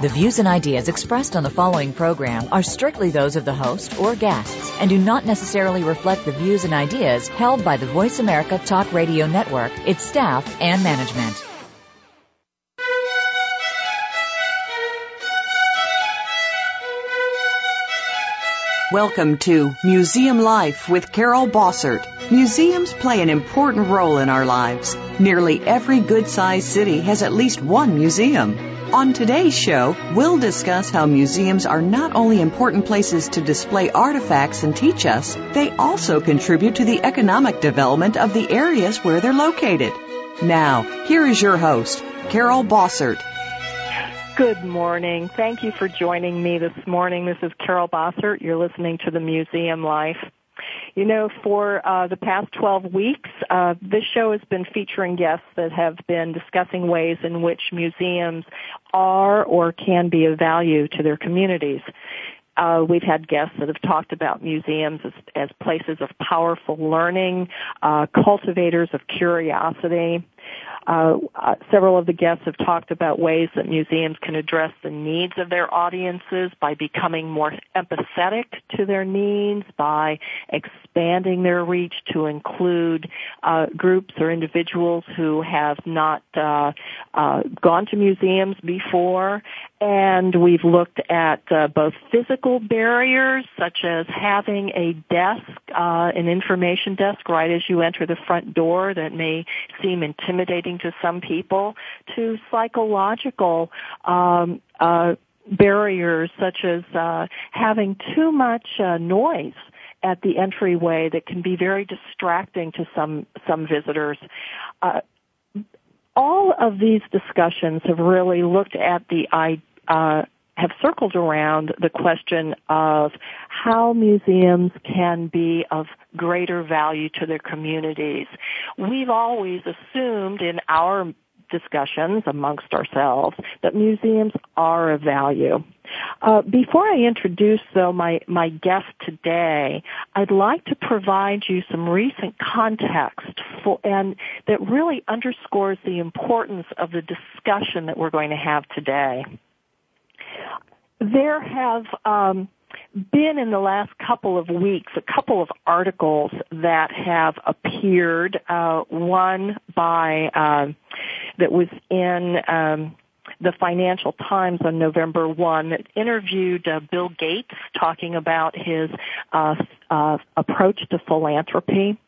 The views and ideas expressed on the following program are strictly those of the host or guests and do not necessarily reflect the views and ideas held by the Voice America Talk Radio Network, its staff, and management. Welcome to Museum Life with Carol Bossert. Museums play an important role in our lives. Nearly every good sized city has at least one museum. On today's show, we'll discuss how museums are not only important places to display artifacts and teach us, they also contribute to the economic development of the areas where they're located. Now, here is your host, Carol Bossert. Good morning. Thank you for joining me this morning. This is Carol Bossert. You're listening to the Museum Life. You know, for uh, the past 12 weeks, uh, this show has been featuring guests that have been discussing ways in which museums are or can be of value to their communities. Uh, we've had guests that have talked about museums as, as places of powerful learning, uh, cultivators of curiosity, uh, uh, several of the guests have talked about ways that museums can address the needs of their audiences by becoming more empathetic to their needs, by expanding their reach to include uh, groups or individuals who have not uh, uh, gone to museums before. And we've looked at uh, both physical barriers, such as having a desk, an information desk right as you enter the front door that may seem intimidating to some people to psychological um, uh, barriers such as uh, having too much uh, noise at the entryway that can be very distracting to some some visitors. Uh, all of these discussions have really looked at the uh, have circled around the question of how museums can be of greater value to their communities. We've always assumed in our discussions amongst ourselves that museums are of value. Uh, before I introduce, though, my, my guest today, I'd like to provide you some recent context for, and that really underscores the importance of the discussion that we're going to have today. There have um, been in the last couple of weeks a couple of articles that have appeared. Uh, one by uh, that was in um, the Financial Times on November 1 that interviewed uh, Bill Gates talking about his uh, uh, approach to philanthropy.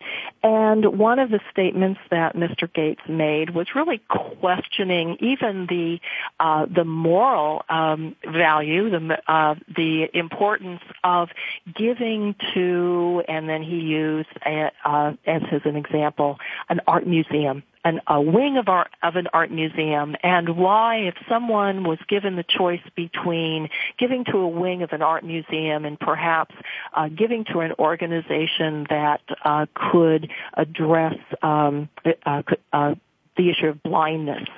And one of the statements that Mr. Gates made was really questioning even the uh, the moral um, value, the uh, the importance of giving to, and then he used a, uh, as his an example an art museum an, a wing of art of an art museum and why if someone was given the choice between giving to a wing of an art museum and perhaps uh, giving to an organization that uh, could address um, uh, uh, the issue of blindness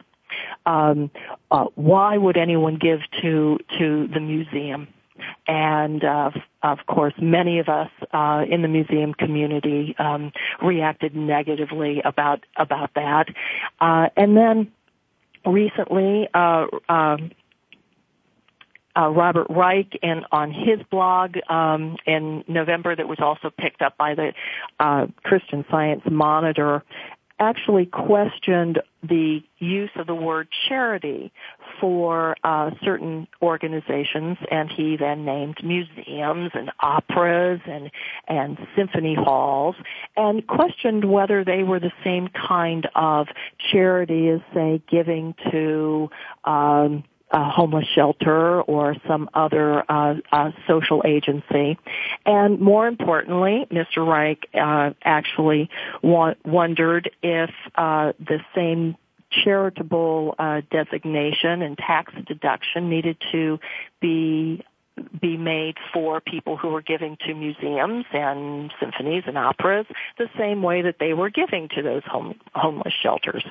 um, uh, why would anyone give to to the museum and uh, of course, many of us uh, in the museum community um, reacted negatively about about that. Uh, and then recently, uh, um, uh, Robert Reich and on his blog um, in November that was also picked up by the uh, Christian Science Monitor actually questioned the use of the word charity for uh, certain organizations, and he then named museums and operas and and symphony halls, and questioned whether they were the same kind of charity as, say, giving to. Um, a homeless shelter or some other uh, uh, social agency. And more importantly, Mr. Reich uh, actually wa- wondered if uh, the same charitable uh, designation and tax deduction needed to be be made for people who were giving to museums and symphonies and operas the same way that they were giving to those home, homeless shelters.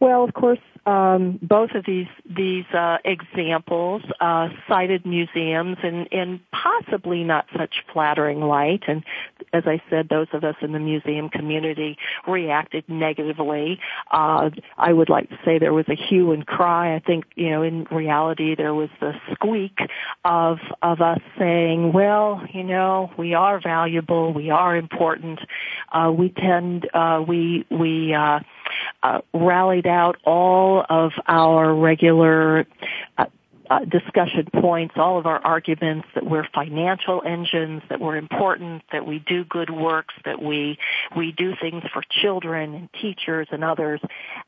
Well, of course, um, both of these these uh, examples uh, cited museums in, in possibly not such flattering light, and as I said, those of us in the museum community reacted negatively. Uh, I would like to say there was a hue and cry. I think you know, in reality, there was the squeak of of us saying, "Well, you know, we are valuable, we are important. Uh, we tend, uh, we we." Uh, rallied out all of our regular uh, uh, discussion points, all of our arguments that we're financial engines, that we're important, that we do good works, that we we do things for children and teachers and others,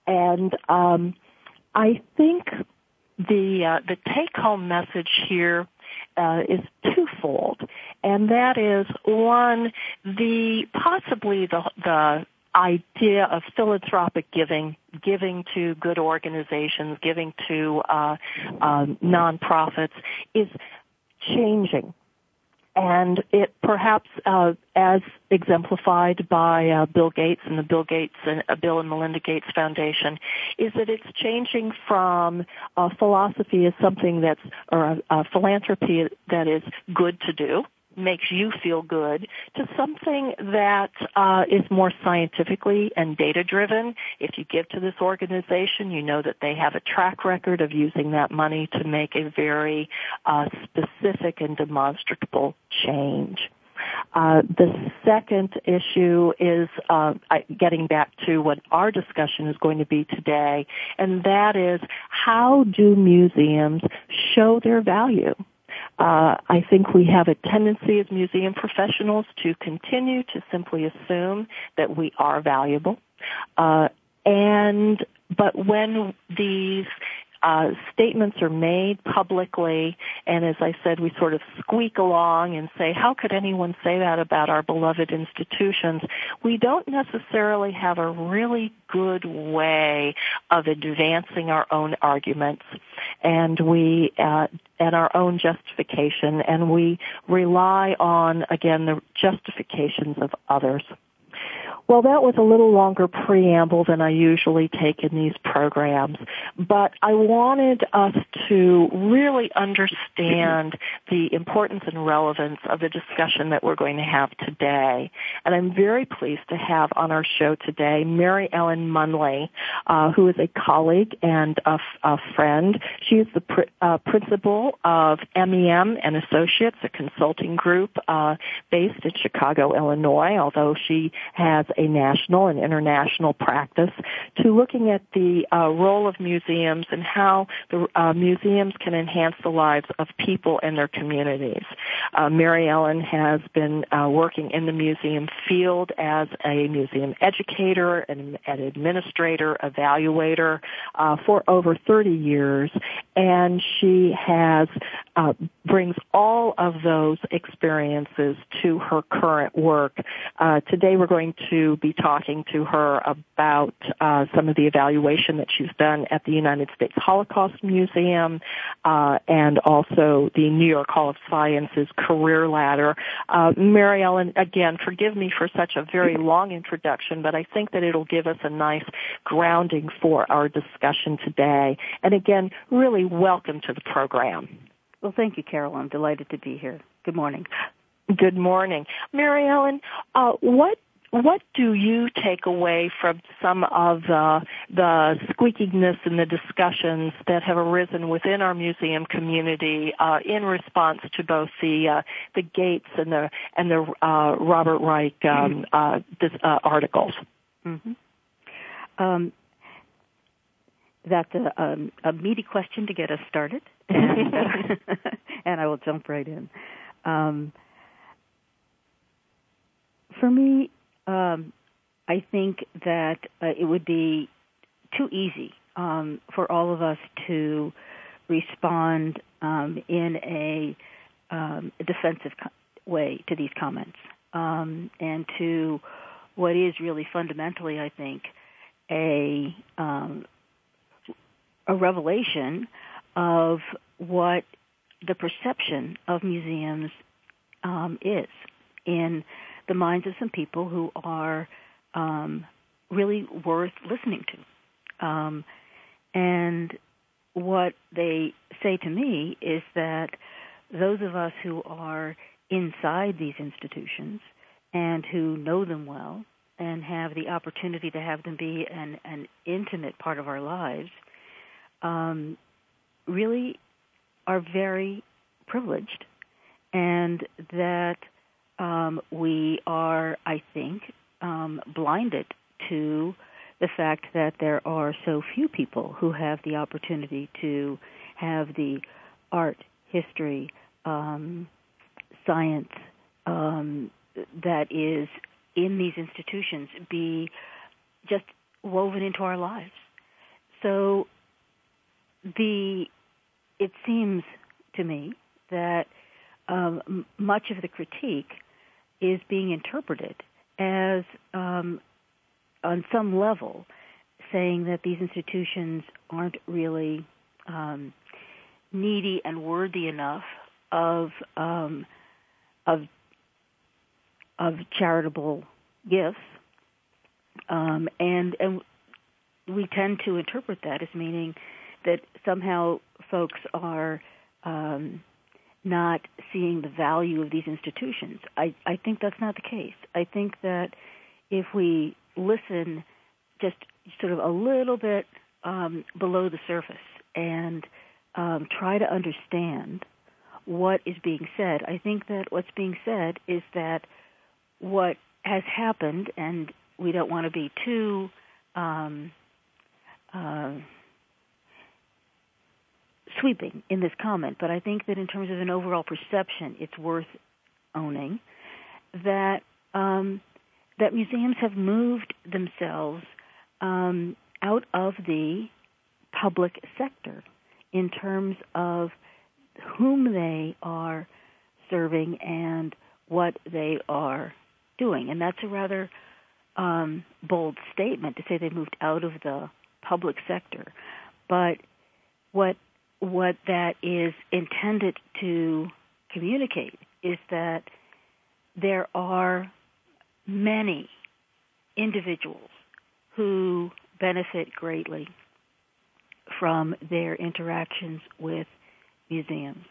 and um, I think the uh, the take home message here uh, is twofold, and that is one the possibly the the idea of philanthropic giving, giving to good organizations, giving to uh, uh, nonprofits, is changing. And it perhaps, uh, as exemplified by uh, Bill Gates and the Bill Gates and uh, Bill and Melinda Gates Foundation, is that it's changing from a philosophy as something that's or a, a philanthropy that is good to do, makes you feel good to something that uh, is more scientifically and data driven. If you give to this organization, you know that they have a track record of using that money to make a very uh, specific and demonstrable change. Uh, the second issue is uh, getting back to what our discussion is going to be today, and that is how do museums show their value? Uh, I think we have a tendency as museum professionals to continue to simply assume that we are valuable. Uh, and, but when these uh, statements are made publicly, and as I said, we sort of squeak along and say, how could anyone say that about our beloved institutions? We don't necessarily have a really good way of advancing our own arguments, and we uh, and our own justification, and we rely on again the justifications of others. Well, that was a little longer preamble than I usually take in these programs, but I wanted us to really understand the importance and relevance of the discussion that we're going to have today. And I'm very pleased to have on our show today Mary Ellen Munley, uh, who is a colleague and a, a friend. She is the pr- uh, principal of MEM and Associates, a consulting group uh, based in Chicago, Illinois, although she has a national and international practice to looking at the uh, role of museums and how the uh, museums can enhance the lives of people and their communities. Uh, Mary Ellen has been uh, working in the museum field as a museum educator and an administrator, evaluator uh, for over 30 years, and she has uh, brings all of those experiences to her current work. today we're going to be talking to her about uh, some of the evaluation that she's done at the United States Holocaust Museum uh, and also the New York Hall of Sciences Career Ladder. Uh, Mary Ellen, again, forgive me for such a very long introduction, but I think that it'll give us a nice grounding for our discussion today. And again, really welcome to the program. Well, thank you, Carol. I'm delighted to be here. Good morning. Good morning. Mary Ellen, uh, what what do you take away from some of the the squeakiness in the discussions that have arisen within our museum community uh, in response to both the uh, the Gates and the and the uh, Robert Reich um, mm-hmm. Uh, uh, articles? Mm-hmm. Um, that's a, um, a meaty question to get us started, and, and I will jump right in. Um, for me, um, I think that uh, it would be too easy um, for all of us to respond um, in a um, defensive way to these comments. Um, and to what is really fundamentally, I think, a um, a revelation of what the perception of museums um, is in the minds of some people who are um, really worth listening to. Um, and what they say to me is that those of us who are inside these institutions and who know them well and have the opportunity to have them be an, an intimate part of our lives um, really are very privileged and that um, we are, I think, um, blinded to the fact that there are so few people who have the opportunity to have the art, history, um, science um, that is in these institutions be just woven into our lives. So the it seems to me that um, much of the critique is being interpreted as um, on some level saying that these institutions aren't really um, needy and worthy enough of um, of of charitable gifts, um, and and we tend to interpret that as meaning that somehow folks are um, not seeing the value of these institutions. I, I think that's not the case. I think that if we listen just sort of a little bit um, below the surface and um, try to understand what is being said. I think that what's being said is that what has happened, and we don't want to be too um, uh, sweeping in this comment, but I think that in terms of an overall perception, it's worth owning that um, that museums have moved themselves um, out of the public sector in terms of whom they are serving and what they are doing. And that's a rather um, bold statement to say they moved out of the public sector. But what what that is intended to communicate is that there are many individuals who benefit greatly from their interactions with museums.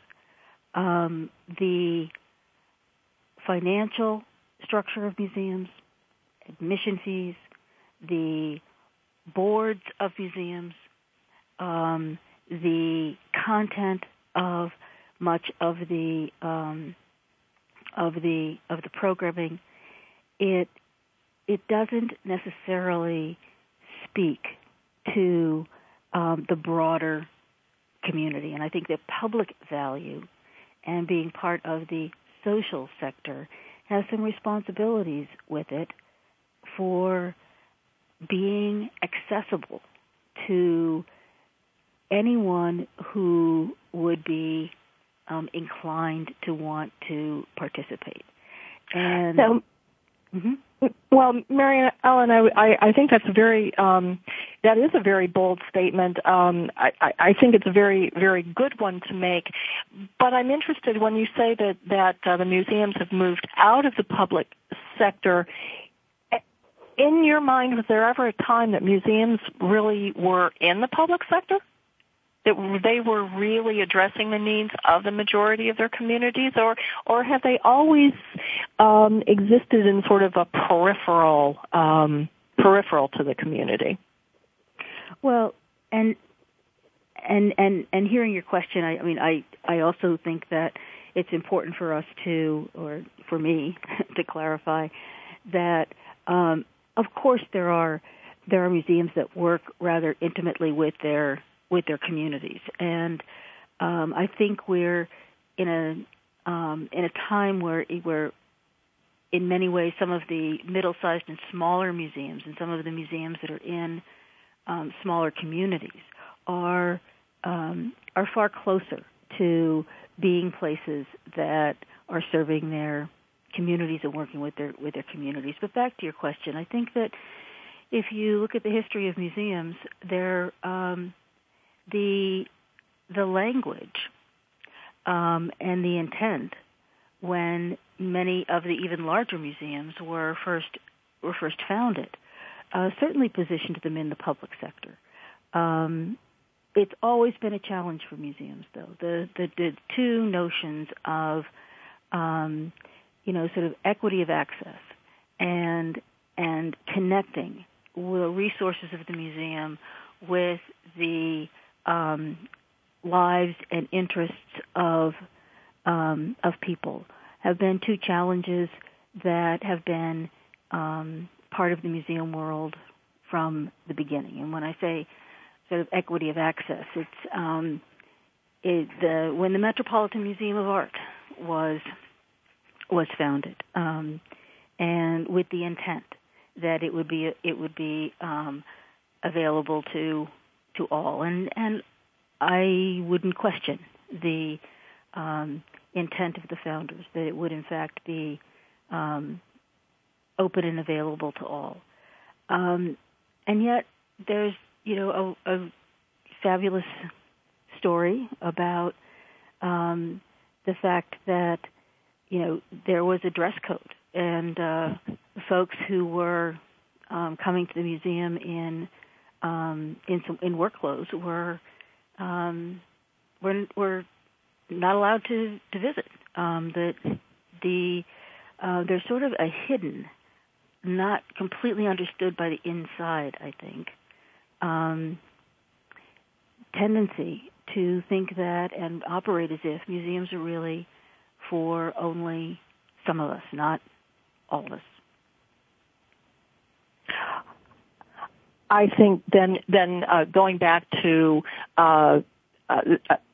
Um, the financial structure of museums, admission fees, the boards of museums, um, the content of much of the um, of the of the programming, it it doesn't necessarily speak to um, the broader community. And I think that public value and being part of the social sector has some responsibilities with it for being accessible to anyone who would be um, inclined to want to participate. And so, mm-hmm. Well, Mary Ellen, I, I, I think that's a very um, that is a very bold statement. Um, I, I think it's a very very good one to make. But I'm interested when you say that that uh, the museums have moved out of the public sector. In your mind, was there ever a time that museums really were in the public sector? That they were really addressing the needs of the majority of their communities, or or have they always um, existed in sort of a peripheral um, peripheral to the community? Well, and and and and hearing your question, I, I mean, I I also think that it's important for us to, or for me, to clarify that, um, of course, there are there are museums that work rather intimately with their with their communities. And um, I think we're in a um, in a time where where in many ways some of the middle-sized and smaller museums and some of the museums that are in um, smaller communities are um, are far closer to being places that are serving their communities and working with their with their communities. But back to your question, I think that if you look at the history of museums, they're um, the the language um, and the intent when many of the even larger museums were first were first founded uh, certainly positioned them in the public sector. um, it's always been a challenge for museums, though. The the, the two notions of um, you know sort of equity of access and and connecting the resources of the museum with the um, lives and interests of um, of people have been two challenges that have been um, part of the museum world from the beginning. And when I say sort of equity of access, it's um, it, the when the Metropolitan Museum of Art was was founded, um, and with the intent that it would be it would be um, available to to all, and and I wouldn't question the um, intent of the founders that it would in fact be um, open and available to all. Um, and yet, there's you know a, a fabulous story about um, the fact that you know there was a dress code, and uh, folks who were um, coming to the museum in um, in some in work clothes were um, were were not allowed to to visit. Um, that the uh, there's sort of a hidden, not completely understood by the inside. I think um, tendency to think that and operate as if museums are really for only some of us, not all of us. I think then then uh, going back to uh, uh,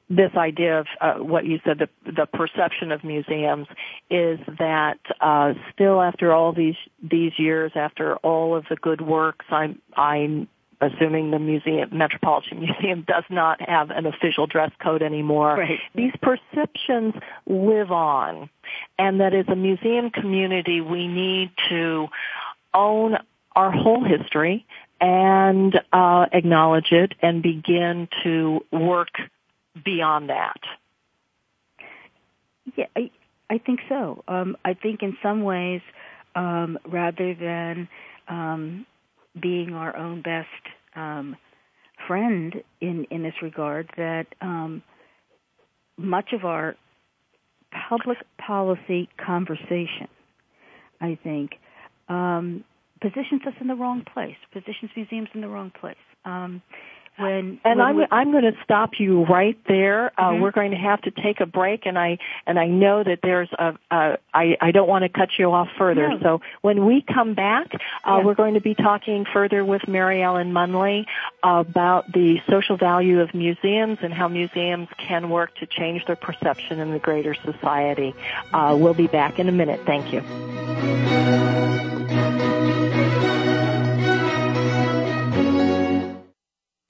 this idea of uh, what you said, the, the perception of museums is that uh, still after all these these years, after all of the good works, I'm I'm assuming the museum Metropolitan Museum does not have an official dress code anymore. Right. These perceptions live on, and that as a museum community, we need to own our whole history and uh, acknowledge it and begin to work beyond that. Yeah, I, I think so. Um, I think in some ways, um, rather than um, being our own best um, friend in in this regard, that um, much of our public policy conversation, I think, um, positions us in the wrong place, positions museums in the wrong place. Um, when and when I'm we- I'm going to stop you right there. Uh, Mhm. We're going to have to take a break, and I and I know that there's a, a I I don't want to cut you off further. No. So when we come back, uh, Yeah. we're going to be talking further with Mary Ellen Munley about the social value of museums and how museums can work to change their perception in the greater society. Uh, we'll be back in a minute. Thank you.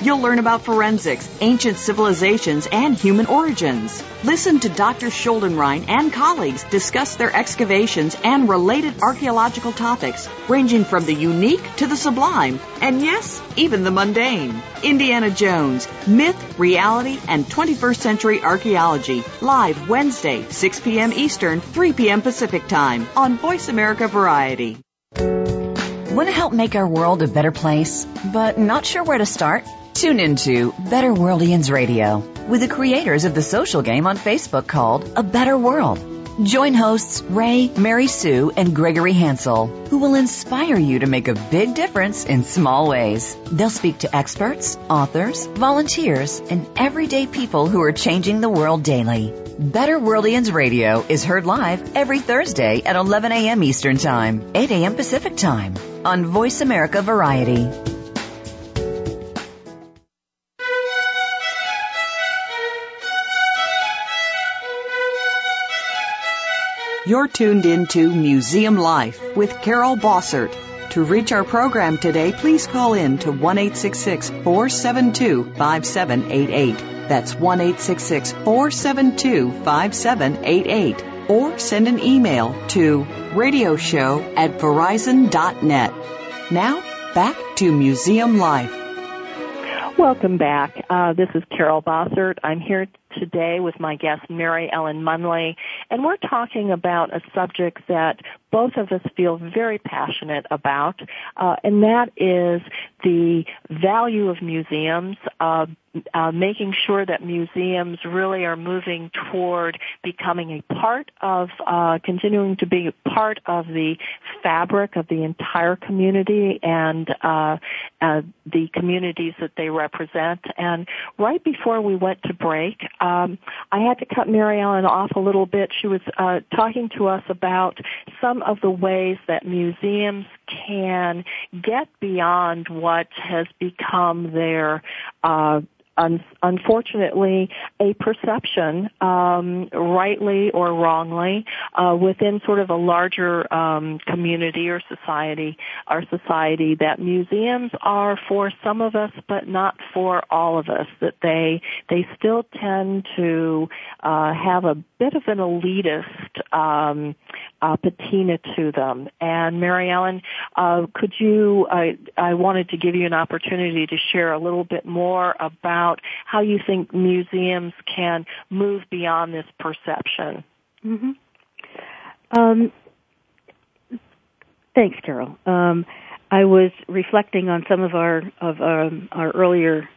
You'll learn about forensics, ancient civilizations, and human origins. Listen to Dr. Schuldenrein and colleagues discuss their excavations and related archaeological topics, ranging from the unique to the sublime, and yes, even the mundane. Indiana Jones, Myth, Reality, and 21st Century Archaeology, live Wednesday, 6 p.m. Eastern, 3 p.m. Pacific Time on Voice America Variety. Want to help make our world a better place, but not sure where to start? Tune into Better Worldians Radio with the creators of the social game on Facebook called A Better World. Join hosts Ray, Mary Sue, and Gregory Hansel, who will inspire you to make a big difference in small ways. They'll speak to experts, authors, volunteers, and everyday people who are changing the world daily. Better Worldians Radio is heard live every Thursday at 11 a.m. Eastern Time, 8 a.m. Pacific Time on Voice America Variety. You're tuned into Museum Life with Carol Bossert. To reach our program today, please call in to 1 472 5788. That's 1 472 5788. Or send an email to radioshow at verizon.net. Now, back to Museum Life. Welcome back. Uh, this is Carol Bossert. I'm here today with my guest Mary Ellen Munley, and we're talking about a subject that both of us feel very passionate about, uh, and that is the value of museums, uh, uh, making sure that museums really are moving toward becoming a part of, uh, continuing to be part of the fabric of the entire community and uh, uh, the communities that they represent. And right before we went to break, um, I had to cut Mary Ellen off a little bit. She was uh, talking to us about some of the ways that museums can get beyond what has become their uh, un- unfortunately a perception, um, rightly or wrongly, uh, within sort of a larger um, community or society, our society, that museums are for some of us, but not for all of us. That they they still tend to uh, have a bit of an elitist um, uh, patina to them. And Mary Ellen, uh, could you? I I wanted to give you an opportunity to share a little bit more about about how you think museums can move beyond this perception. Mm-hmm. Um, thanks, Carol. Um, I was reflecting on some of our of um, our earlier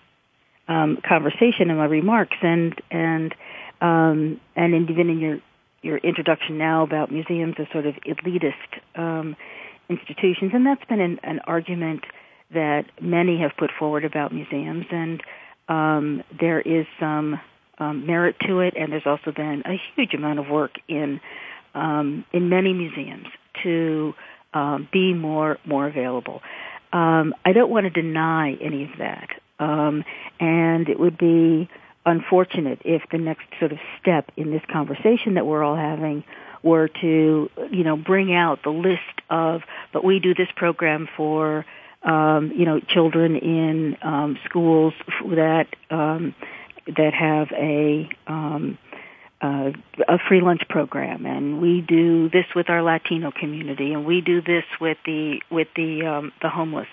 um, conversation and my remarks, and and um, and even in your your introduction now about museums as sort of elitist um, institutions, and that's been an, an argument that many have put forward about museums, and there is some um, merit to it, and there's also been a huge amount of work in um, in many museums to um, be more more available. Um, I don't want to deny any of that, um, and it would be unfortunate if the next sort of step in this conversation that we're all having were to, you know, bring out the list of, but we do this program for um, you know, children in um, schools that um, that have a um, uh, a free lunch program, and we do this with our Latino community, and we do this with the with the um, the homeless.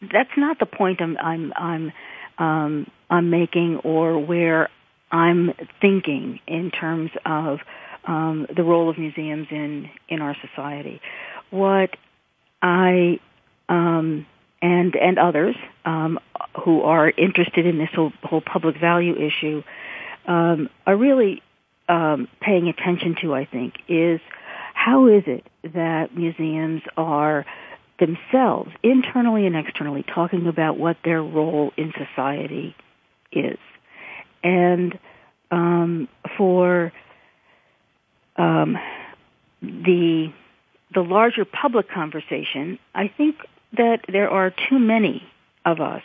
That's not the point I'm I'm I'm um, I'm making, or where I'm thinking in terms of um, the role of museums in in our society. What I um, and and others um, who are interested in this whole, whole public value issue um, are really um, paying attention to. I think is how is it that museums are themselves, internally and externally, talking about what their role in society is, and um, for um, the the larger public conversation, I think that there are too many of us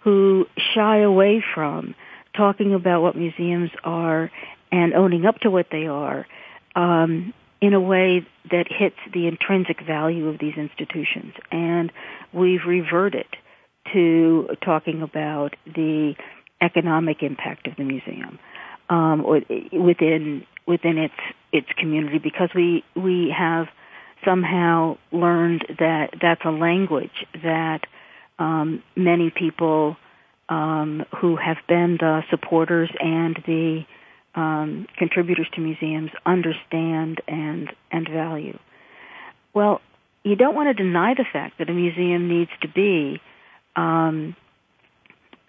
who shy away from talking about what museums are and owning up to what they are um, in a way that hits the intrinsic value of these institutions. And we've reverted to talking about the economic impact of the museum um, within within its its community because we we have somehow learned that that's a language that um, many people um, who have been the supporters and the um, contributors to museums understand and and value. Well, you don't want to deny the fact that a museum needs to be um,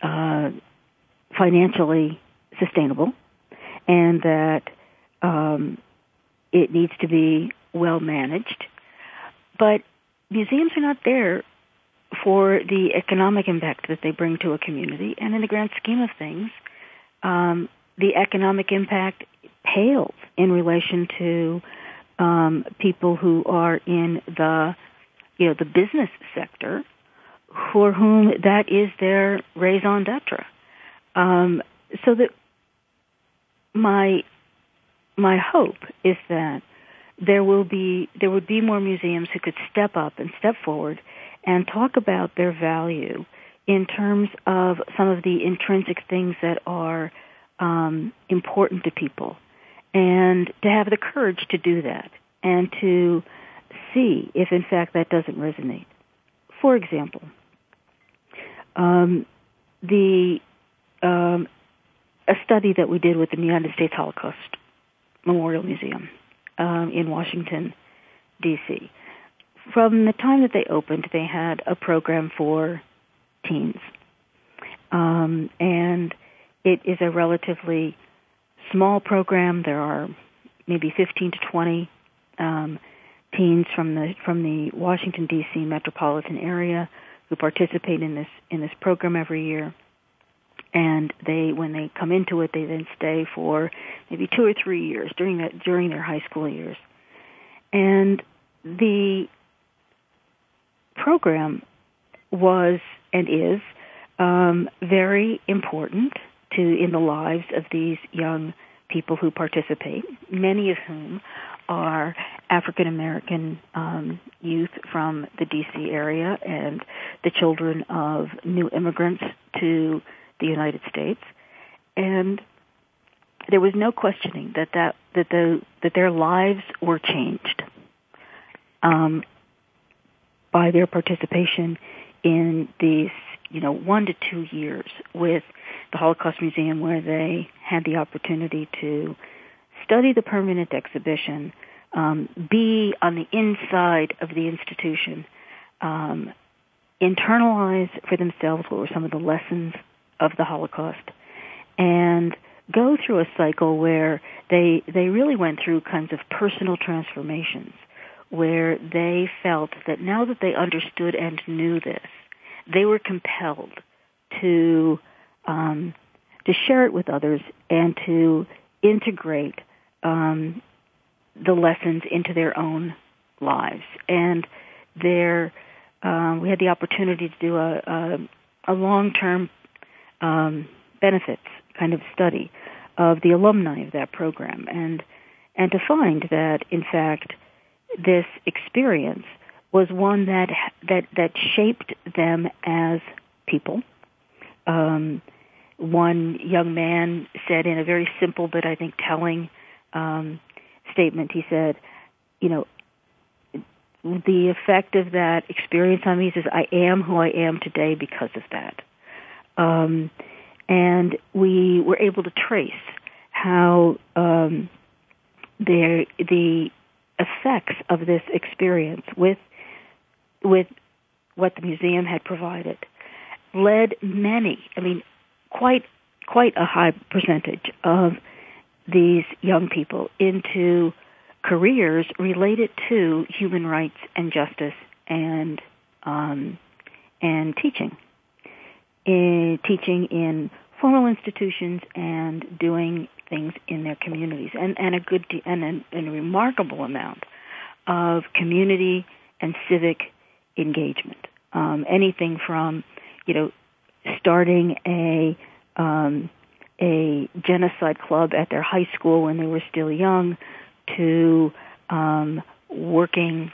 uh, financially sustainable, and that um, it needs to be well managed. But museums are not there for the economic impact that they bring to a community. And in the grand scheme of things, um, the economic impact pales in relation to um, people who are in the, you know, the business sector, for whom that is their raison d'être. Um, so that my my hope is that there will be there would be more museums who could step up and step forward and talk about their value in terms of some of the intrinsic things that are um, important to people, and to have the courage to do that and to see if in fact that doesn't resonate. For example, um, the um, a study that we did with the United States Holocaust Memorial Museum um, in Washington, D.C. From the time that they opened, they had a program for teens. Um, and it is a relatively small program. There are maybe 15 to 20 um, teens from the from the Washington D.C. metropolitan area who participate in this in this program every year. And they, when they come into it, they then stay for maybe two or three years during that during their high school years. And the program was and is um, very important to in the lives of these young people who participate, many of whom are African American um, youth from the DC area and the children of new immigrants to the United States, and there was no questioning that that that the that their lives were changed um, by their participation in these you know one to two years with the Holocaust Museum, where they had the opportunity to study the permanent exhibition, um, be on the inside of the institution, um, internalize for themselves what were some of the lessons of the Holocaust, and go through a cycle where they they really went through kinds of personal transformations, where they felt that now that they understood and knew this, they were compelled to um, to share it with others and to integrate um, the lessons into their own lives. And there, um, we had the opportunity to do a, a, a long-term um, benefits kind of study of the alumni of that program, and and to find that in fact this experience was one that that that shaped them as people. Um, one young man said in a very simple but I think telling um, statement, he said, "You know, the effect of that experience on me is I am who I am today because of that." Um, and we were able to trace how um, the the effects of this experience with with what the museum had provided led many, I mean, quite quite a high percentage of these young people into careers related to human rights and justice and um, and teaching, in teaching in formal institutions and doing things in their communities, and and a good and a, and a remarkable amount of community and civic engagement. Um, anything from, you know, starting a um, a genocide club at their high school when they were still young, to um, working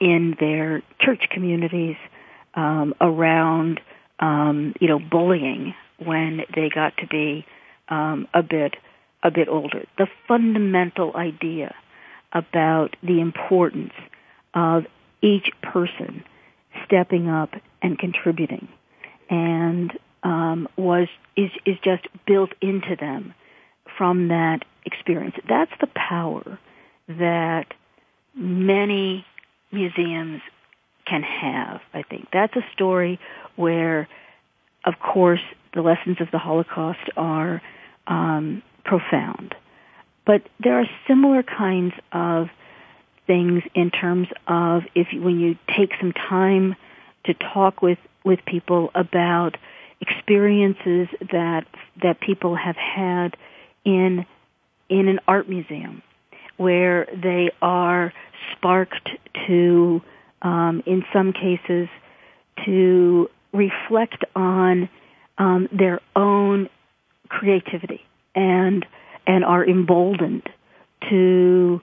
in their church communities um, around, um, you know, bullying when they got to be um, a bit a bit older. The fundamental idea about the importance of each person stepping up and contributing and um, was is is just built into them from that experience. That's the power that many museums can have. I think that's a story where, of course, the lessons of the Holocaust are um, profound, but there are similar kinds of things in terms of if when you take some time to talk with with people about experiences that that people have had in in an art museum where they are sparked to um, in some cases to reflect on um, their own creativity and and are emboldened to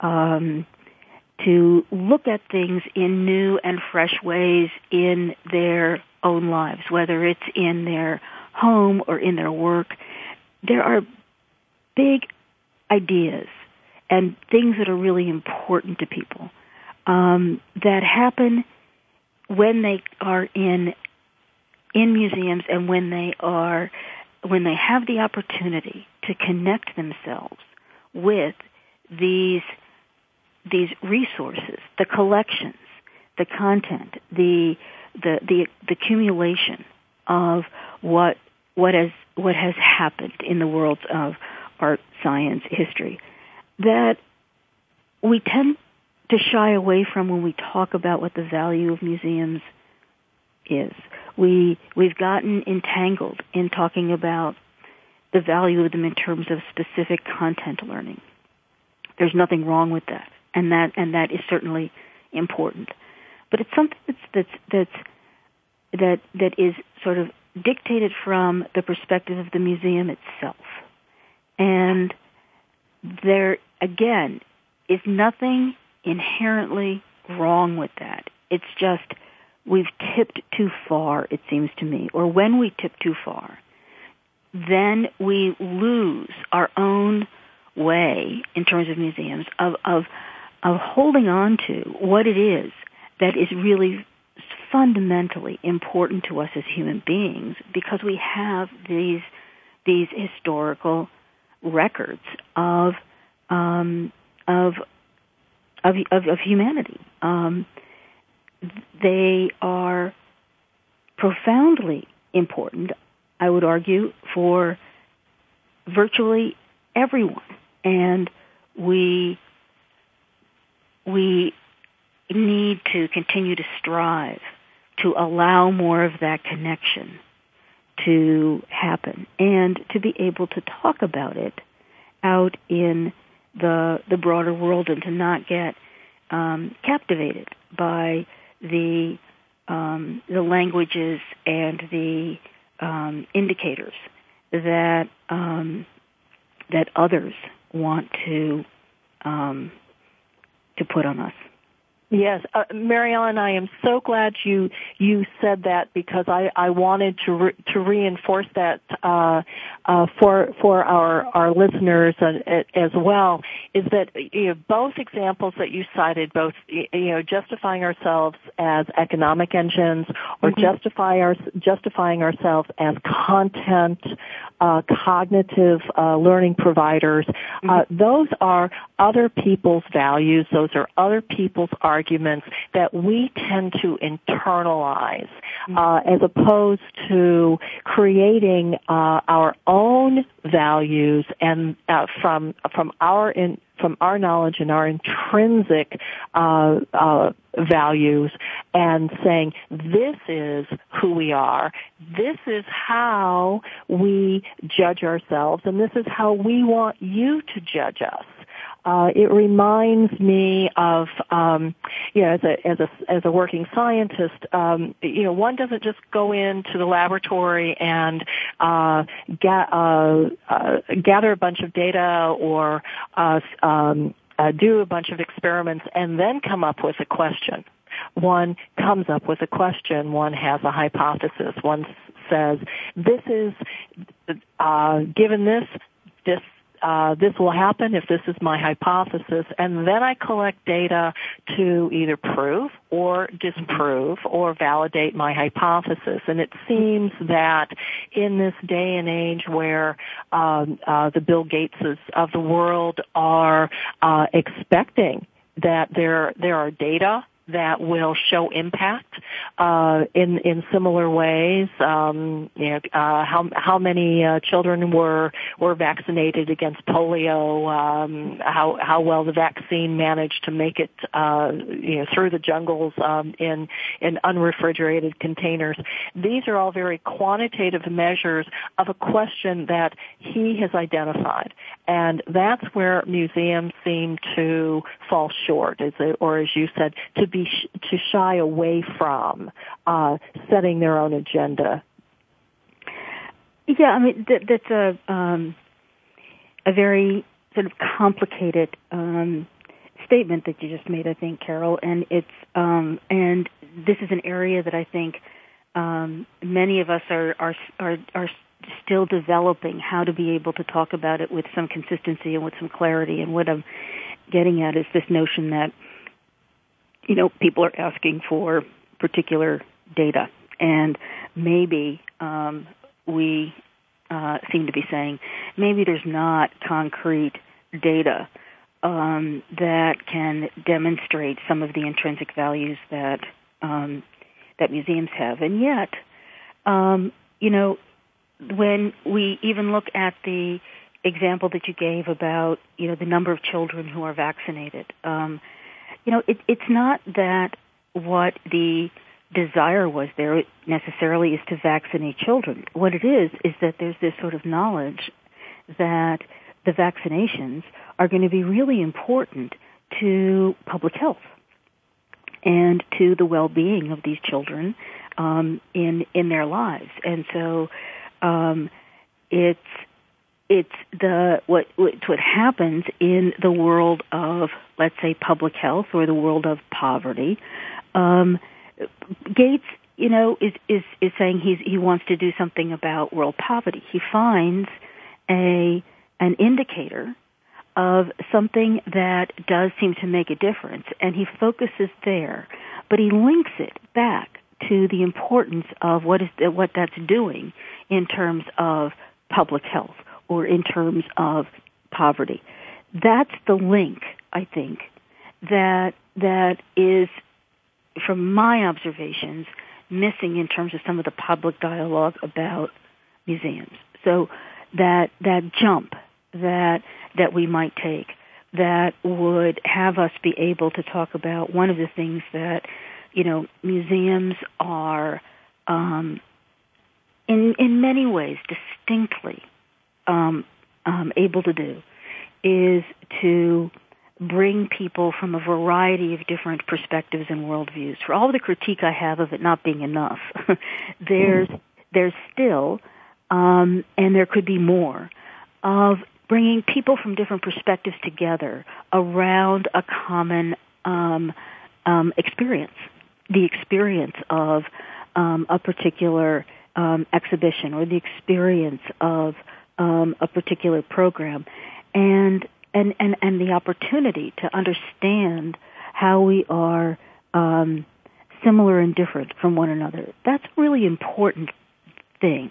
um, to look at things in new and fresh ways in their own lives, whether it's in their home or in their work. There are big ideas and things that are really important to people um, that happen when they are in in museums and when they are when they have the opportunity to connect themselves with these these resources, the collections, the content, the the the, the accumulation of what what has what has happened in the world of art, science, history, that we tend to shy away from when we talk about what the value of museums is. We we've gotten entangled in talking about the value of them in terms of specific content learning. There's nothing wrong with that, and that and that is certainly important. But it's something that's that's that's that that is sort of dictated from the perspective of the museum itself. And there again is nothing inherently wrong with that. It's just we've tipped too far, it seems to me. Or when we tip too far, then we lose our own way in terms of museums of, of, of holding on to what it is that is really fundamentally important to us as human beings because we have these these historical records of um, of, of of of humanity. Um, they are profoundly important, I would argue, for virtually everyone, and we we need to continue to strive to allow more of that connection to happen and to be able to talk about it out in the the broader world and to not get um, captivated by the um, the languages and the um, indicators that um, that others want to um, to put on us. Yes, uh, Mary Ellen, I am so glad you you said that because I, I wanted to re, to reinforce that uh, uh, for for our our listeners as well. Is that you know, both examples that you cited, both you know justifying ourselves as economic engines or mm-hmm. justify our justifying ourselves as content uh, cognitive uh, learning providers. Uh, mm-hmm. those are other people's values. Those are other people's arguments that we tend to internalize mm-hmm. uh, as opposed to creating uh, our own values and uh, from from our in, from our knowledge and our intrinsic uh, uh, values and saying this is who we are this is how we judge ourselves and this is how we want you to judge us uh, it reminds me of, um, you know, as a as a as a working scientist, um, you know, one doesn't just go into the laboratory and uh, ga- uh, uh, gather a bunch of data or uh, um, uh, do a bunch of experiments and then come up with a question. One comes up with a question. One has a hypothesis. One says, "This is uh, given this." This uh, this will happen if this is my hypothesis, and then I collect data to either prove or disprove or validate my hypothesis. And it seems that in this day and age where um, uh, the Bill Gateses of the world are uh, expecting that there there are data that will show impact uh, in in similar ways. Um, you know, uh, how how many uh, children were were vaccinated against polio? Um, how how well the vaccine managed to make it uh, you know through the jungles um, in in unrefrigerated containers. These are all very quantitative measures of a question that he has identified, and that's where museums seem to fall short, as or as you said, to be to shy away from uh, setting their own agenda. Yeah, I mean that, that's a um, a very sort of complicated um, statement that you just made, I think, Carol, and it's um, and this is an area that I think um, many of us are are are are still developing how to be able to talk about it with some consistency and with some clarity. And what I'm getting at is this notion that you know people are asking for particular data, and maybe um, we uh, seem to be saying maybe there's not concrete data um, that can demonstrate some of the intrinsic values that um, that museums have, and yet, um, you know, when we even look at the example that you gave about you know the number of children who are vaccinated, um, you know, it, it's not that what the desire was there necessarily is to vaccinate children. What it is is that there's this sort of knowledge that the vaccinations are going to be really important to public health and to the well-being of these children um, in in their lives. And so um, it's it's the what it's what happens in the world of let's say public health or the world of poverty. Um, Gates, you know, is is is saying he's he wants to do something about world poverty. He finds a an indicator of something that does seem to make a difference and he focuses there but he links it back to the importance of what is what that's doing in terms of public health or in terms of poverty that's the link i think that that is from my observations missing in terms of some of the public dialogue about museums. So that that jump that that we might take that would have us be able to talk about one of the things that you know museums are um, in in many ways distinctly um, um, able to do is to bring people from a variety of different perspectives and worldviews. For all the critique I have of it not being enough, there's there's still um, and there could be more of bringing people from different perspectives together around a common um, um, experience, the experience of um, a particular um, exhibition or the experience of um, a particular program, and and and and the opportunity to understand how we are um, similar and different from one another. That's a really important thing,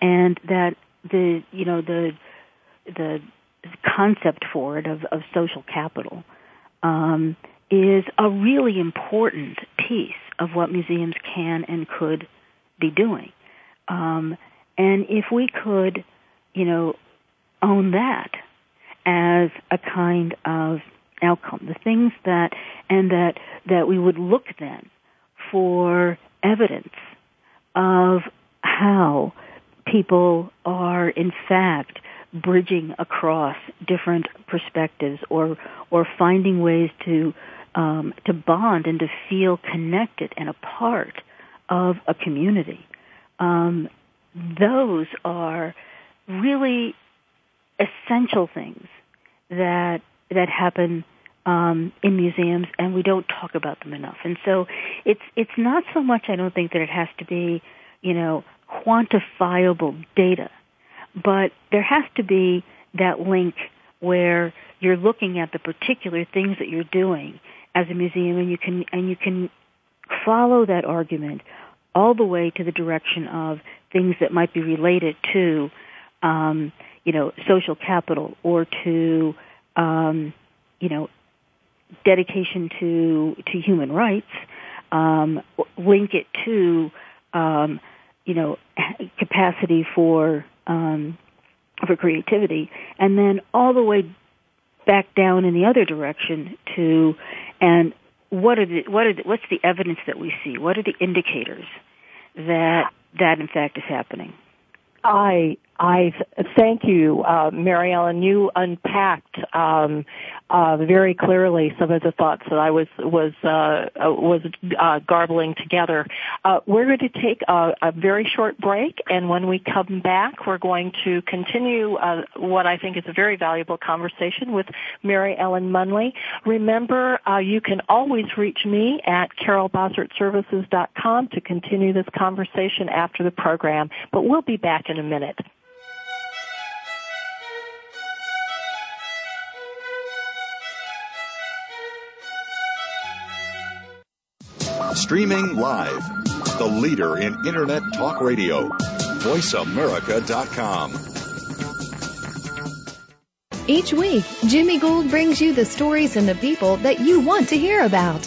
and that the you know the the concept for it of, of social capital um, is a really important piece of what museums can and could be doing. Um, and if we could, you know, own that as a kind of outcome, the things that, and that, that we would look then for evidence of how people are in fact bridging across different perspectives or or finding ways to um, to bond and to feel connected and a part of a community. Um, those are really essential things that that happen um, in museums, and we don't talk about them enough. And so, it's it's not so much. I don't think that it has to be, you know, quantifiable data but there has to be that link where you're looking at the particular things that you're doing as a museum and you can and you can follow that argument all the way to the direction of things that might be related to um, you know social capital or to um, you know dedication to to human rights um, link it to um, you know capacity for um, for creativity, and then all the way back down in the other direction to and what are the what are the, what's the evidence that we see? What are the indicators that that in fact is happening? I I thank you, uh, Mary Ellen. You unpacked um, uh, very clearly some of the thoughts that I was was uh, uh was uh, garbling together. Uh, we're going to take a, a, very short break, and when we come back, we're going to continue what I think is a very valuable conversation with Mary Ellen Munley. Remember, you can always reach me at carolbossertservices.com to continue this conversation after the program. But we'll be back in a minute. Streaming live. The leader in Internet talk radio. VoiceAmerica.com. Each week, Jimmy Gould brings you the stories and the people that you want to hear about.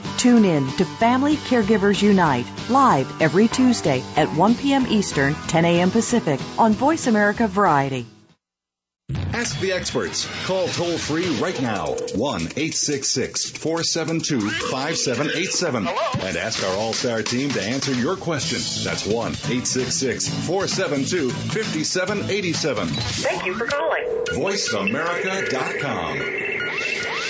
Tune in to Family Caregivers Unite live every Tuesday at 1 p.m. Eastern, 10 a.m. Pacific on Voice America Variety. Ask the experts. Call toll free right now 1 866 472 5787 and ask our All Star team to answer your question. That's 1 866 472 5787. Thank you for calling. VoiceAmerica.com.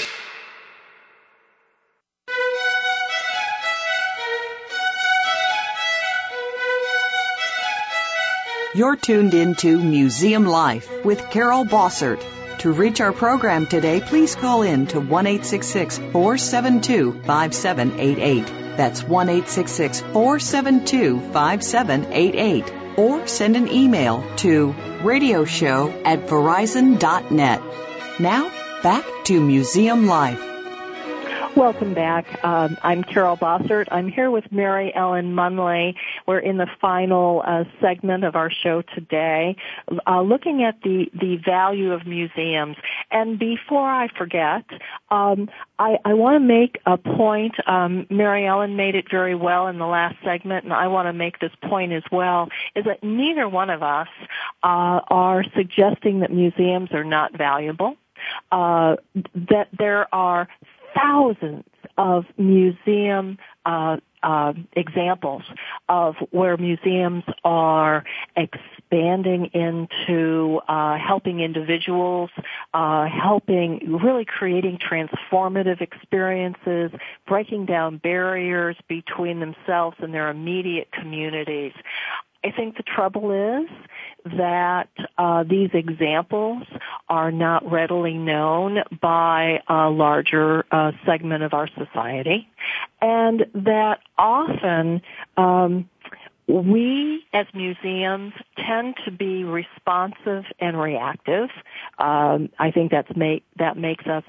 You're tuned into Museum Life with Carol Bossert. To reach our program today, please call in to 1 472 5788. That's 1 472 5788. Or send an email to radioshow at verizon.net. Now, back to Museum Life. Welcome back. Um, I'm Carol Bossert. I'm here with Mary Ellen Munley. We're in the final uh, segment of our show today, uh, looking at the the value of museums. And before I forget, um, I, I want to make a point. Um, Mary Ellen made it very well in the last segment, and I want to make this point as well. Is that neither one of us uh, are suggesting that museums are not valuable. Uh, that there are thousands of museum uh, uh, examples of where museums are expanding into uh, helping individuals, uh, helping really creating transformative experiences, breaking down barriers between themselves and their immediate communities. I think the trouble is that uh, these examples are not readily known by a larger uh, segment of our society, and that often um, we as museums tend to be responsive and reactive. Um, I think that's make, that makes us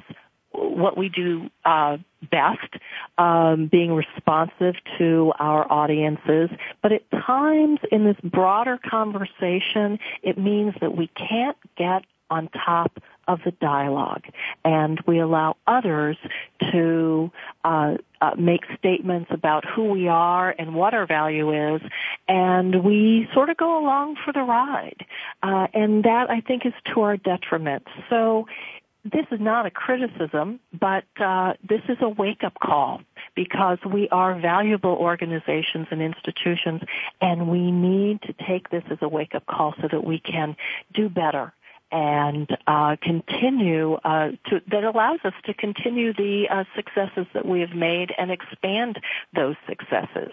what we do uh, best, um, being responsive to our audiences. But at times in this broader conversation, it means that we can't get on top of the dialogue, and we allow others to uh, uh, make statements about who we are and what our value is, and we sort of go along for the ride, uh, and that I think is to our detriment. So this is not a criticism, but uh, this is a wake-up call because we are valuable organizations and institutions, and we need to take this as a wake-up call so that we can do better and uh, continue uh, to that allows us to continue the uh, successes that we have made and expand those successes.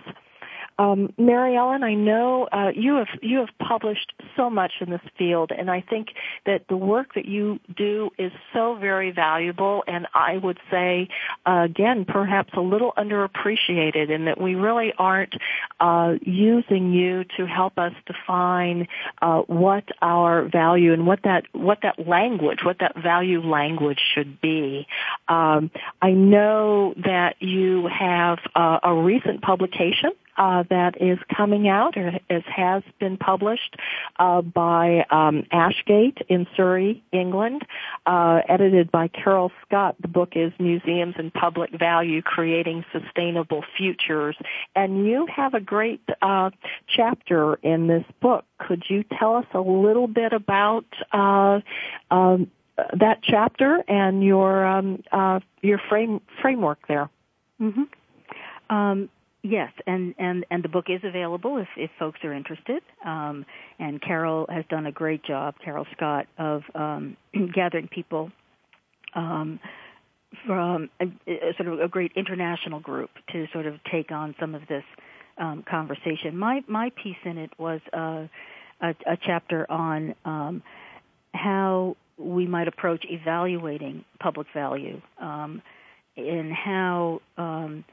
Um, Mary Ellen, I know uh, you have you have published so much in this field, and I think that the work that you do is so very valuable, and I would say uh, again perhaps a little underappreciated, in that we really aren't uh, using you to help us define uh, what our value and what that what that language, what that value language should be. Um, I know that you have uh, a recent publication uh, that is coming out or is, has been published uh, by um, Ashgate in Surrey, England, uh, edited by Carol Scott. The book is Museums and Public Value: Creating Sustainable Futures, and you have a great uh, chapter in this book. Could you tell us a little bit about uh, um, that chapter and your um, uh, your frame framework there? Mm-hmm. Um, Yes, and, and, and the book is available if, if folks are interested. Um, and Carol has done a great job, Carol Scott, of um, gathering people um, from a, a, sort of a great international group to sort of take on some of this um, conversation. My my piece in it was uh, a, a chapter on um, how we might approach evaluating public value um, and how um,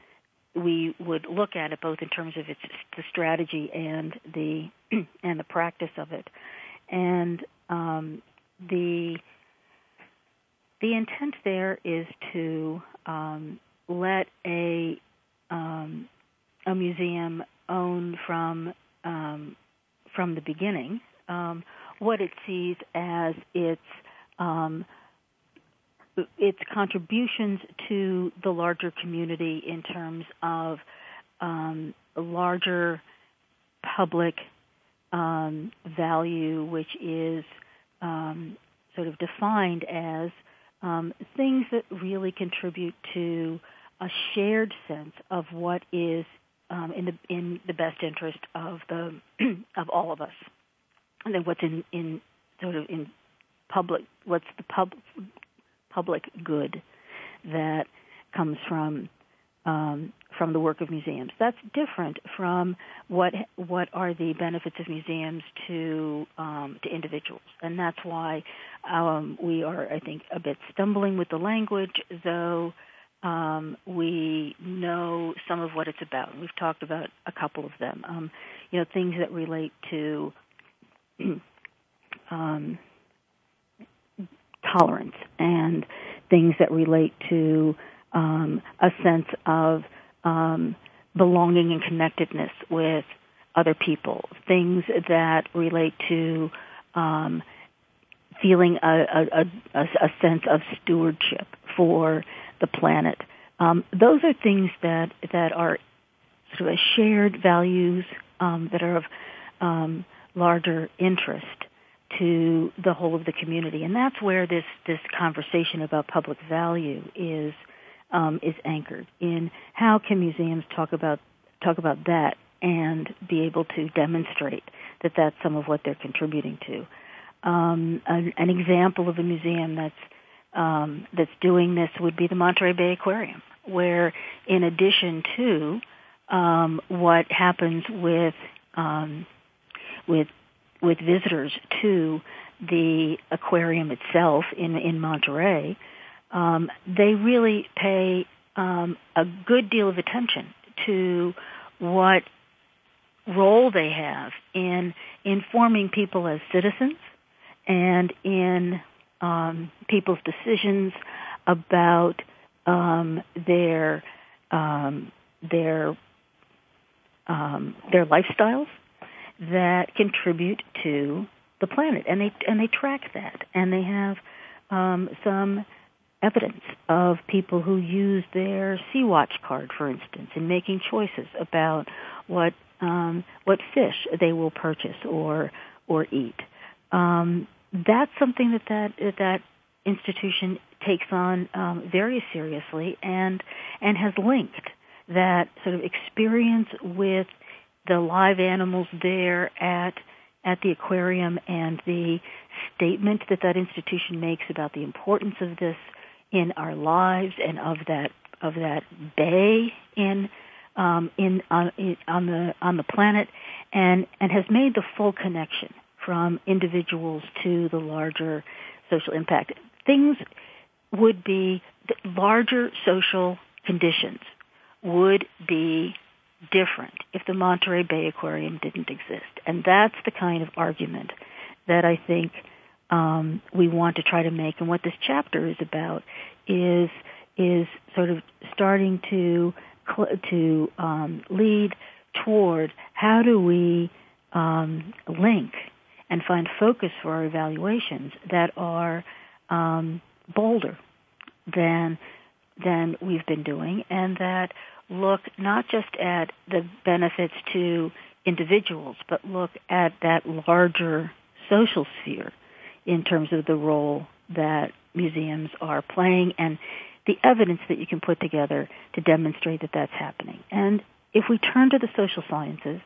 we would look at it both in terms of its the strategy and the and the practice of it, and um, the the intent there is to um, let a um, a museum own from um, from the beginning um, what it sees as its um, its contributions to the larger community in terms of um, larger public um, value, which is um, sort of defined as um, things that really contribute to a shared sense of what is um, in the in the best interest of the of all of us, and then what's in in sort of in public what's the pub public good that comes from um, from the work of museums. That's different from what what are the benefits of museums to um, to individuals, and that's why um, we are, I think, a bit stumbling with the language, though. Um, we know some of what it's about. We've talked about a couple of them. Um, you know, things that relate to um, tolerance and things that relate to um, a sense of um, belonging and connectedness with other people, things that relate to um, feeling a, a, a, a, sense of stewardship for the planet. Um, those are things that that are sort of a shared values um, that are of um, larger interest to the whole of the community, and that's where this this conversation about public value is um, is anchored in how can museums talk about talk about that and be able to demonstrate that that's some of what they're contributing to. Um, an, an, example of a museum that's um, that's doing this would be the Monterey Bay Aquarium, where in addition to um, what happens with um, with with visitors to the aquarium itself in in Monterey, um, they really pay um, a good deal of attention to what role they have in informing people as citizens and in um, people's decisions about um, their um, their um, their lifestyles that contribute to the planet, and they and they track that, and they have um, some evidence of people who use their Sea Watch card, for instance, in making choices about what um, what fish they will purchase or or eat. Um, that's something that that that institution takes on um, very seriously and and has linked that sort of experience with the live animals there at at the aquarium and the statement that that institution makes about the importance of this in our lives and of that of that bay in um, in, on, in, on the on the planet, and and has made the full connection from individuals to the larger social impact. Things would be larger social conditions would be different if the Monterey Bay Aquarium didn't exist, and that's the kind of argument that I think um, we want to try to make. And what this chapter is about is is sort of starting to to um, lead toward how do we um, link and find focus for our evaluations that are um, bolder than than we've been doing, and that look not just at the benefits to individuals, but look at that larger social sphere in terms of the role that museums are playing and the evidence that you can put together to demonstrate that that's happening. And if we turn to the social sciences,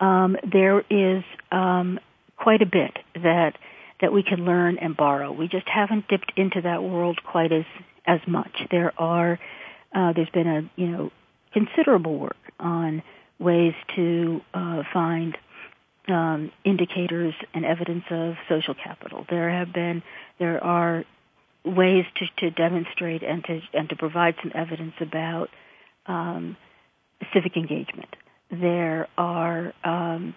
um, there is um, quite a bit that that we can learn and borrow. We just haven't dipped into that world quite as as much. There are uh, there's been a you know considerable work on ways to uh, find um, indicators and evidence of social capital. There have been there are ways to, to demonstrate and to and to provide some evidence about um, civic engagement. There are um,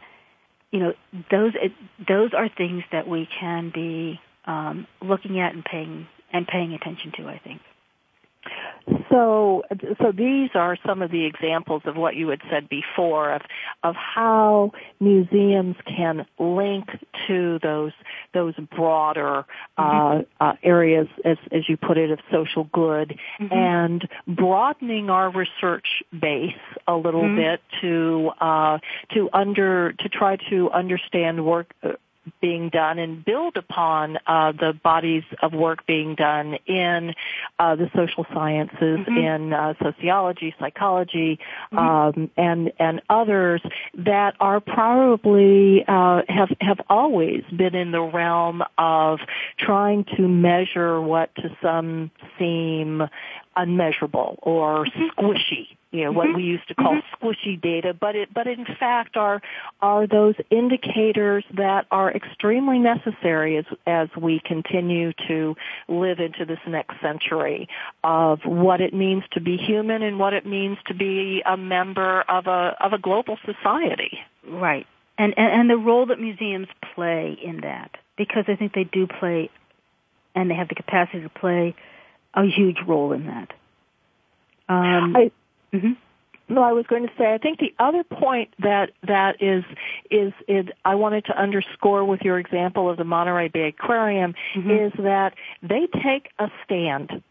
you know those those are things that we can be um, looking at and paying and paying attention to. I think. So, so these are some of the examples of what you had said before of of how museums can link to those those broader mm-hmm. uh, uh, areas, as as you put it, of social good, mm-hmm. and broadening our research base a little mm-hmm. bit to uh, to under to try to understand work uh, being done and build upon uh, the bodies of work being done in uh, the social sciences, mm-hmm. in uh, sociology, psychology, mm-hmm. um, and and others that are probably uh, have have always been in the realm of trying to measure what to some seem unmeasurable or mm-hmm. squishy you know, mm-hmm. what we used to call mm-hmm. squishy data, but it, but in fact are, are those indicators that are extremely necessary as, as we continue to live into this next century of what it means to be human and what it means to be a member of a, of a global society. Right. And, and, and the role that museums play in that, because I think they do play, and they have the capacity to play a huge role in that. Um, I, Mm-hmm. No, I was going to say, I think the other point that that is is is I wanted to underscore with your example of the Monterey Bay Aquarium mm-hmm. is that they take a stand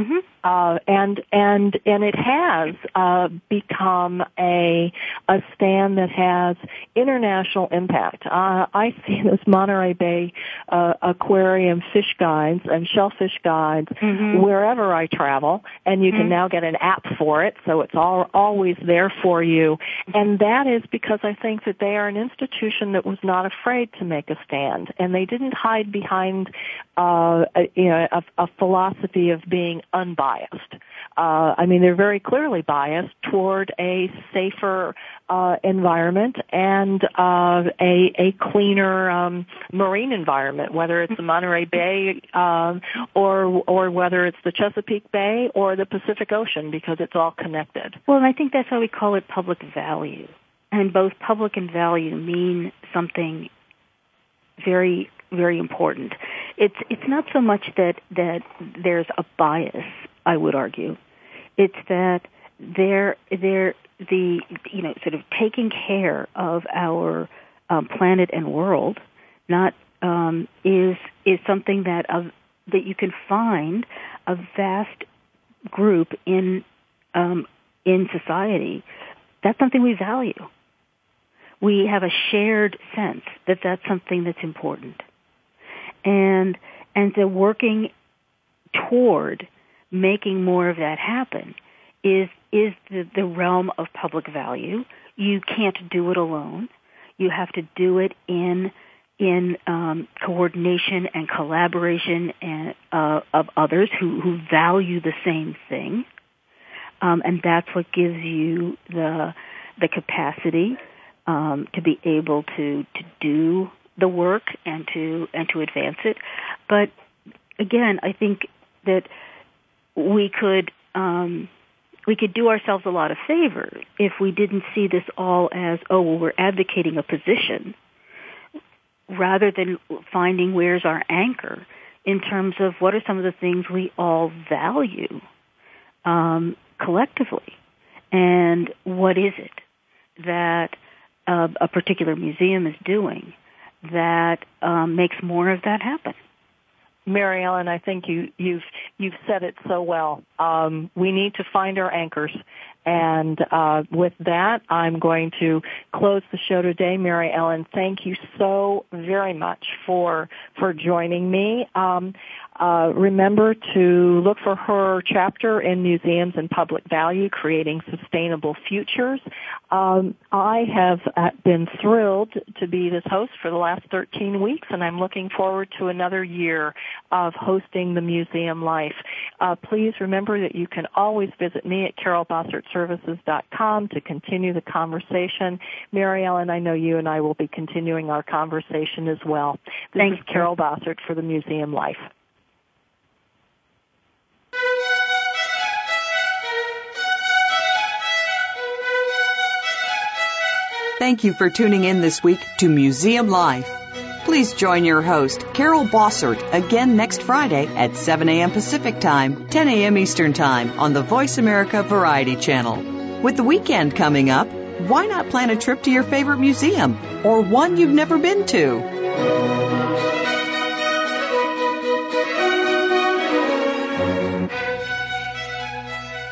Mm-hmm. Uh, and and and it has uh, become a a stand that has international impact. Uh, I see this Monterey Bay uh, Aquarium fish guides and shellfish guides mm-hmm. wherever I travel, and you mm-hmm. can now get an app for it, so it's all always there for you. And that is because I think that they are an institution that was not afraid to make a stand, and they didn't hide behind uh, a, you know a, a philosophy of being unbiased. Uh, I mean, they're very clearly biased toward a safer uh, environment and uh, a a cleaner um, marine environment, whether it's the Monterey Bay um, or or whether it's the Chesapeake Bay or the Pacific Ocean, because it's all connected. Well, and I think that's why we call it public value, and both public and value mean something very very important. It's it's not so much that that there's a bias, I would argue. It's that there there the you know sort of taking care of our um, planet and world not um, is is something that of that you can find a vast group in um, in society. That's something we value. We have a shared sense that that's something that's important and and so working toward making more of that happen is is the, the realm of public value. You can't do it alone. You have to do it in in um, coordination and collaboration and, uh, of others who, who value the same thing. um, and that's what gives you the the capacity um, to be able to to do the work and to and to advance it. But again, I think that we could um, we could do ourselves a lot of favor if we didn't see this all as oh well we're advocating a position rather than finding where's our anchor in terms of what are some of the things we all value um, collectively and what is it that uh, a particular museum is doing that um, makes more of that happen. Mary Ellen, I think you, you've you've said it so well. Um, we need to find our anchors, and uh, with that, I'm going to close the show today. Mary Ellen, thank you so very much for for joining me. Um, uh, remember to look for her chapter in Museums and Public Value, Creating Sustainable Futures. Um, I have uh, been thrilled to be this host for the last 13 weeks, and I'm looking forward to another year of hosting the Museum Life. Uh, please remember that you can always visit me at carolbossertservices.com to continue the conversation. Mary Ellen, I know you and I will be continuing our conversation as well. This Thanks, is Carol Bossert for the Museum Life. Thank you for tuning in this week to Museum Life. Please join your host, Carol Bossert, again next Friday at 7 a.m. Pacific Time, 10 a.m. Eastern Time on the Voice America Variety Channel. With the weekend coming up, why not plan a trip to your favorite museum or one you've never been to?